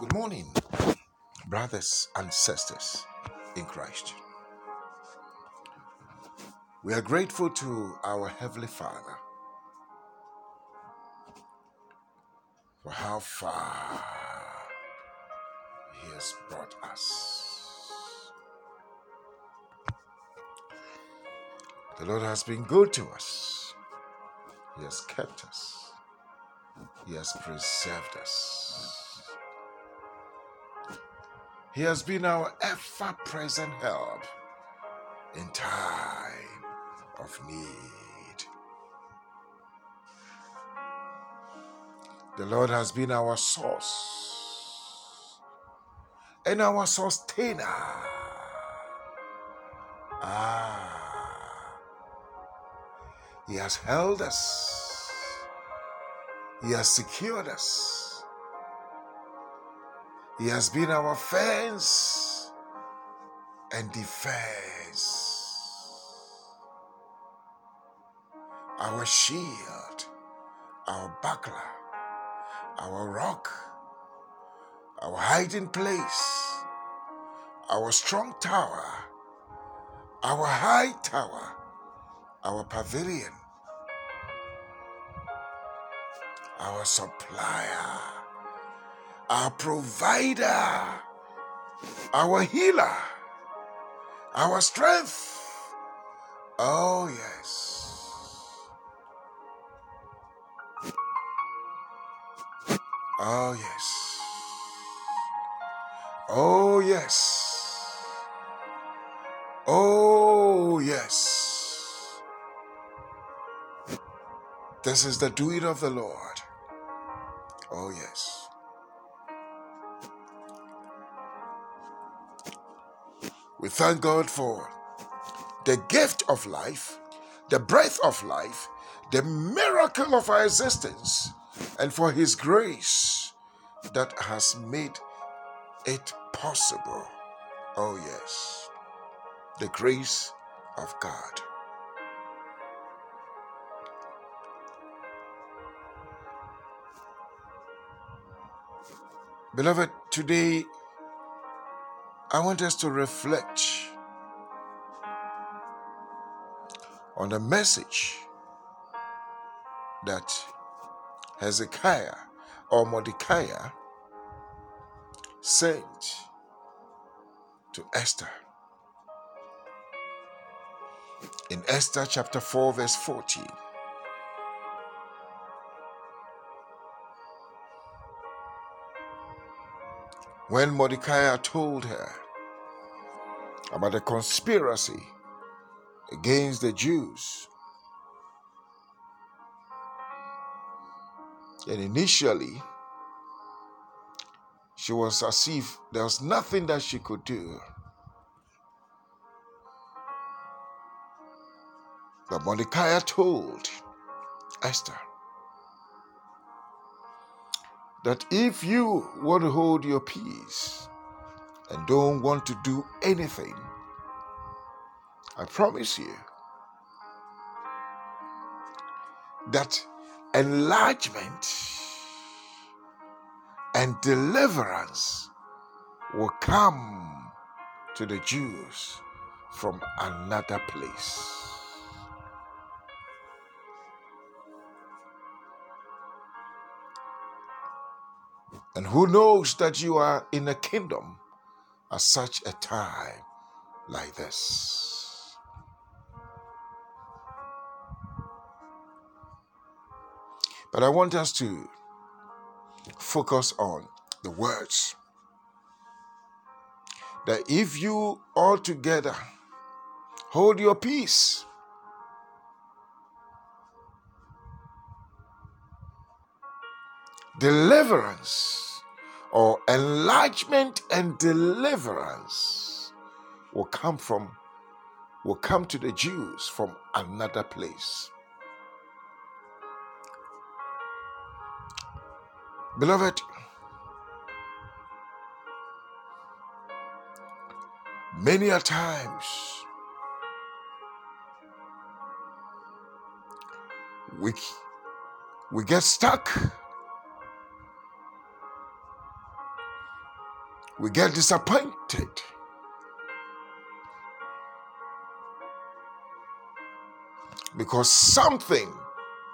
Good morning, brothers and sisters in Christ. We are grateful to our Heavenly Father for how far He has brought us. The Lord has been good to us, He has kept us, He has preserved us. He has been our ever present help in time of need. The Lord has been our source and our sustainer. Ah, He has held us, He has secured us. He has been our fence and defense, our shield, our buckler, our rock, our hiding place, our strong tower, our high tower, our pavilion, our supplier our provider, our healer, our strength. Oh, yes. Oh, yes. Oh, yes. Oh, yes. This is the doing of the Lord. Oh, yes. We thank God for the gift of life, the breath of life, the miracle of our existence, and for His grace that has made it possible. Oh, yes, the grace of God. Beloved, today I want us to reflect on the message that Hezekiah or Mordecai sent to Esther. In Esther chapter 4, verse 14. When Mordecai told her about the conspiracy against the Jews. And initially, she was as if there was nothing that she could do. But Mordecai told Esther that if you want to hold your peace, and don't want to do anything, I promise you that enlargement and deliverance will come to the Jews from another place. And who knows that you are in a kingdom at such a time like this. But I want us to focus on the words. That if you all together hold your peace, deliverance or enlargement and deliverance will come from will come to the Jews from another place. Beloved, many a times we, we get stuck we get disappointed. Because something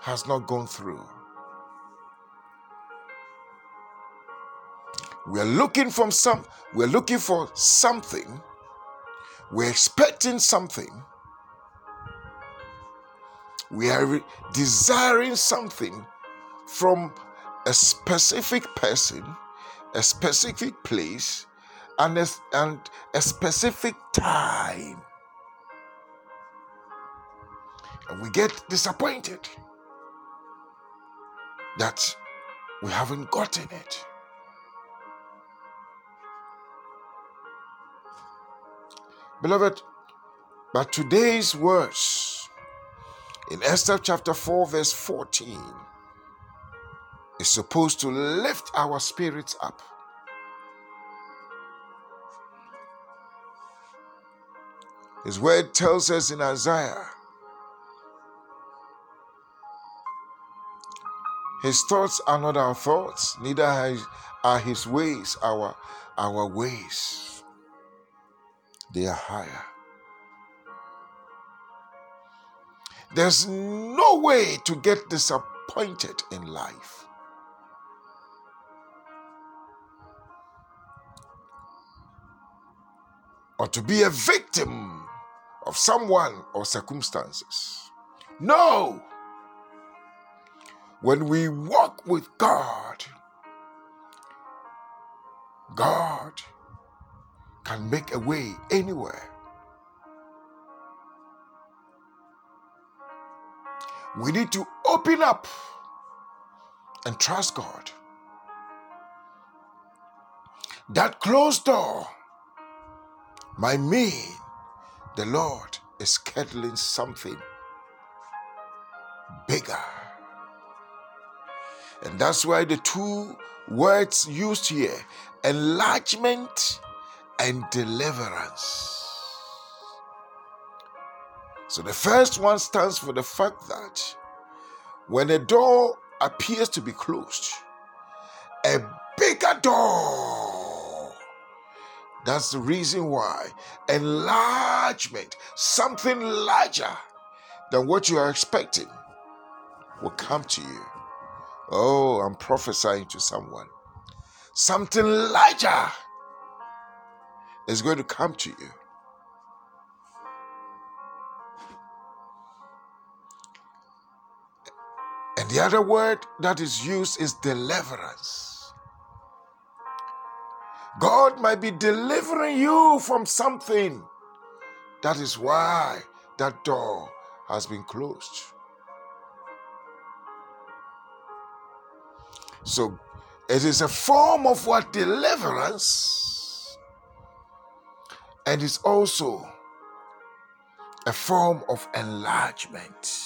has not gone through. We're looking from some we're looking for something. We're expecting something. We are desiring something from a specific person, a specific place, and a, and a specific time. And we get disappointed that we haven't gotten it. Beloved, but today's words in Esther chapter 4, verse 14 is supposed to lift our spirits up. His word tells us in Isaiah His thoughts are not our thoughts, neither are his ways our, our ways. They are higher. There's no way to get disappointed in life. Or to be a victim of someone or circumstances. No! When we walk with God, God can make a way anywhere. We need to open up and trust God. That closed door might mean the Lord is kettling something bigger. And that's why the two words used here enlargement and deliverance. So the first one stands for the fact that when a door appears to be closed, a bigger door. That's the reason why enlargement, something larger than what you are expecting, will come to you. Oh, I'm prophesying to someone. Something larger is going to come to you. And the other word that is used is deliverance. God might be delivering you from something. That is why that door has been closed. So it is a form of what deliverance and it's also a form of enlargement.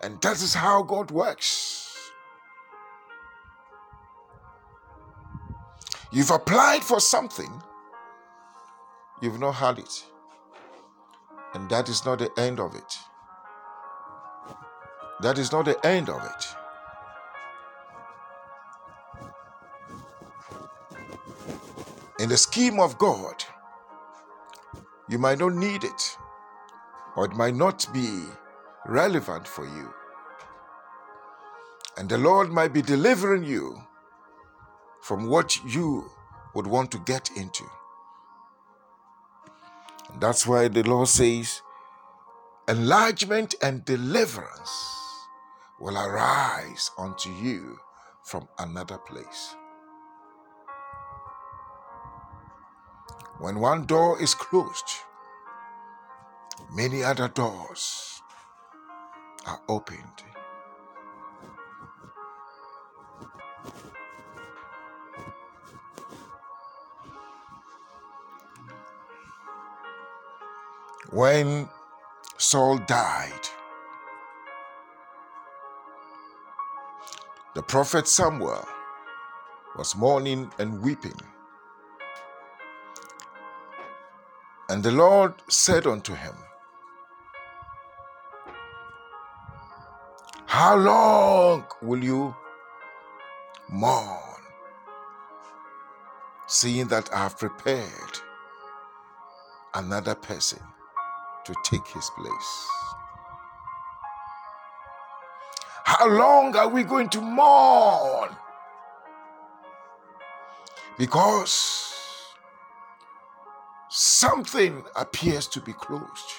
And that is how God works. You've applied for something, you've not had it. And that is not the end of it. That is not the end of it. In the scheme of God, you might not need it, or it might not be relevant for you. And the Lord might be delivering you from what you would want to get into. That's why the Lord says, enlargement and deliverance will arise unto you from another place. When one door is closed, many other doors are opened. When Saul died, The prophet Samuel was mourning and weeping. And the Lord said unto him, How long will you mourn seeing that I have prepared another person to take his place. How long are we going to mourn? Because something appears to be closed.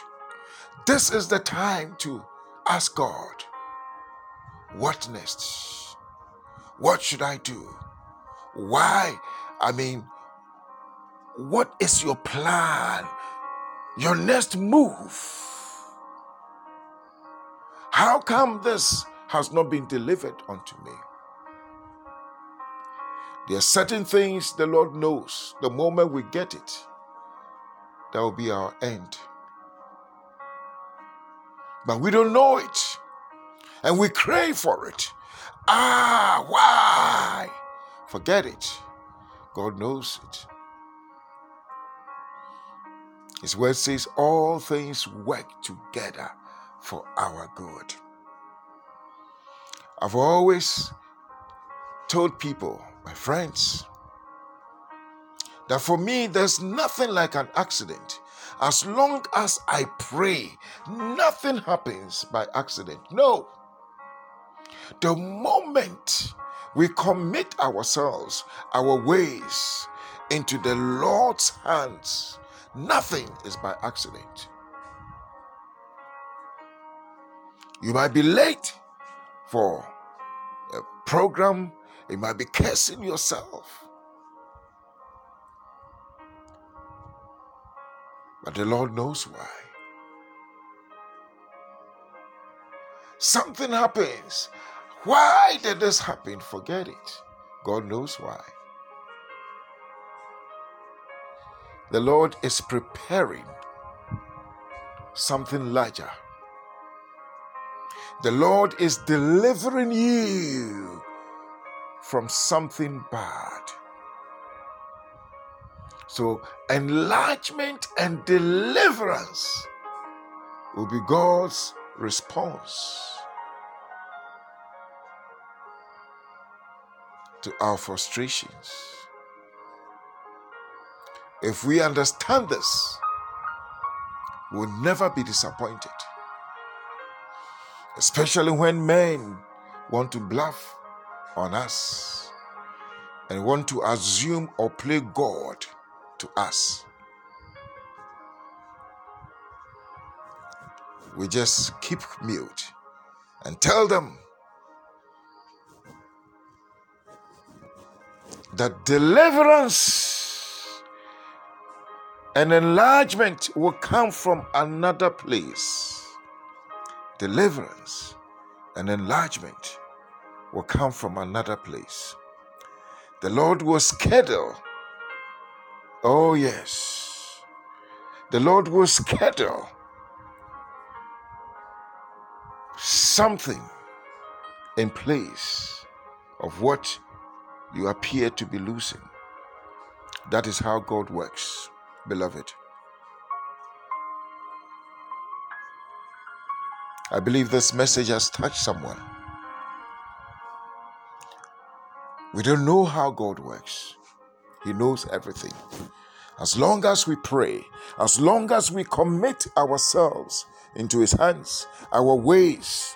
This is the time to ask God, what next? What should I do? Why? I mean, what is your plan? Your next move? How come this has not been delivered unto me? There are certain things the Lord knows. The moment we get it, that will be our end. But we don't know it. And we crave for it. Ah, why? Forget it. God knows it. His word says all things work together for our good. I've always told people, my friends, that for me, there's nothing like an accident. As long as I pray, nothing happens by accident. No. The moment we commit ourselves, our ways into the Lord's hands, nothing is by accident. You might be late for a program, you might be cursing yourself. But the Lord knows why. Something happens why did this happen? Forget it. God knows why. The Lord is preparing something larger. The Lord is delivering you from something bad. So, enlargement and deliverance will be God's response to our frustrations. If we understand this, we'll never be disappointed. Especially when men want to bluff on us and want to assume or play God to us. We just keep mute and tell them that deliverance and enlargement will come from another place. Deliverance and enlargement will come from another place. The Lord will schedule. Oh, yes. The Lord will schedule something in place of what you appear to be losing. That is how God works, beloved. I believe this message has touched someone. We don't know how God works, He knows everything. As long as we pray, as long as we commit ourselves into His hands, our ways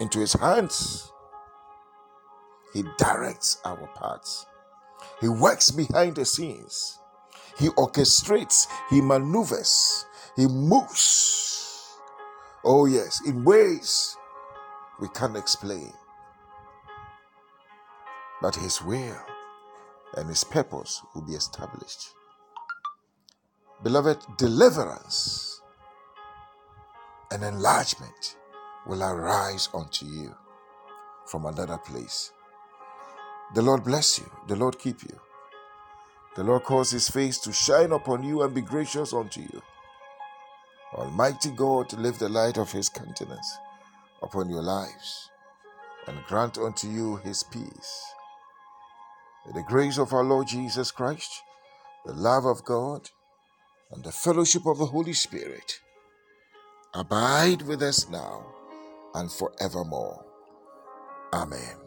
into His hands, he directs our paths. He works behind the scenes. He orchestrates, he maneuvers, he moves. Oh, yes, in ways we can't explain. But his will and his purpose will be established. Beloved, deliverance and enlargement will arise unto you from another place. The Lord bless you. The Lord keep you. The Lord cause his face to shine upon you and be gracious unto you. Almighty God, lift the light of his countenance upon your lives and grant unto you his peace. May the grace of our Lord Jesus Christ, the love of God, and the fellowship of the Holy Spirit abide with us now and forevermore. Amen.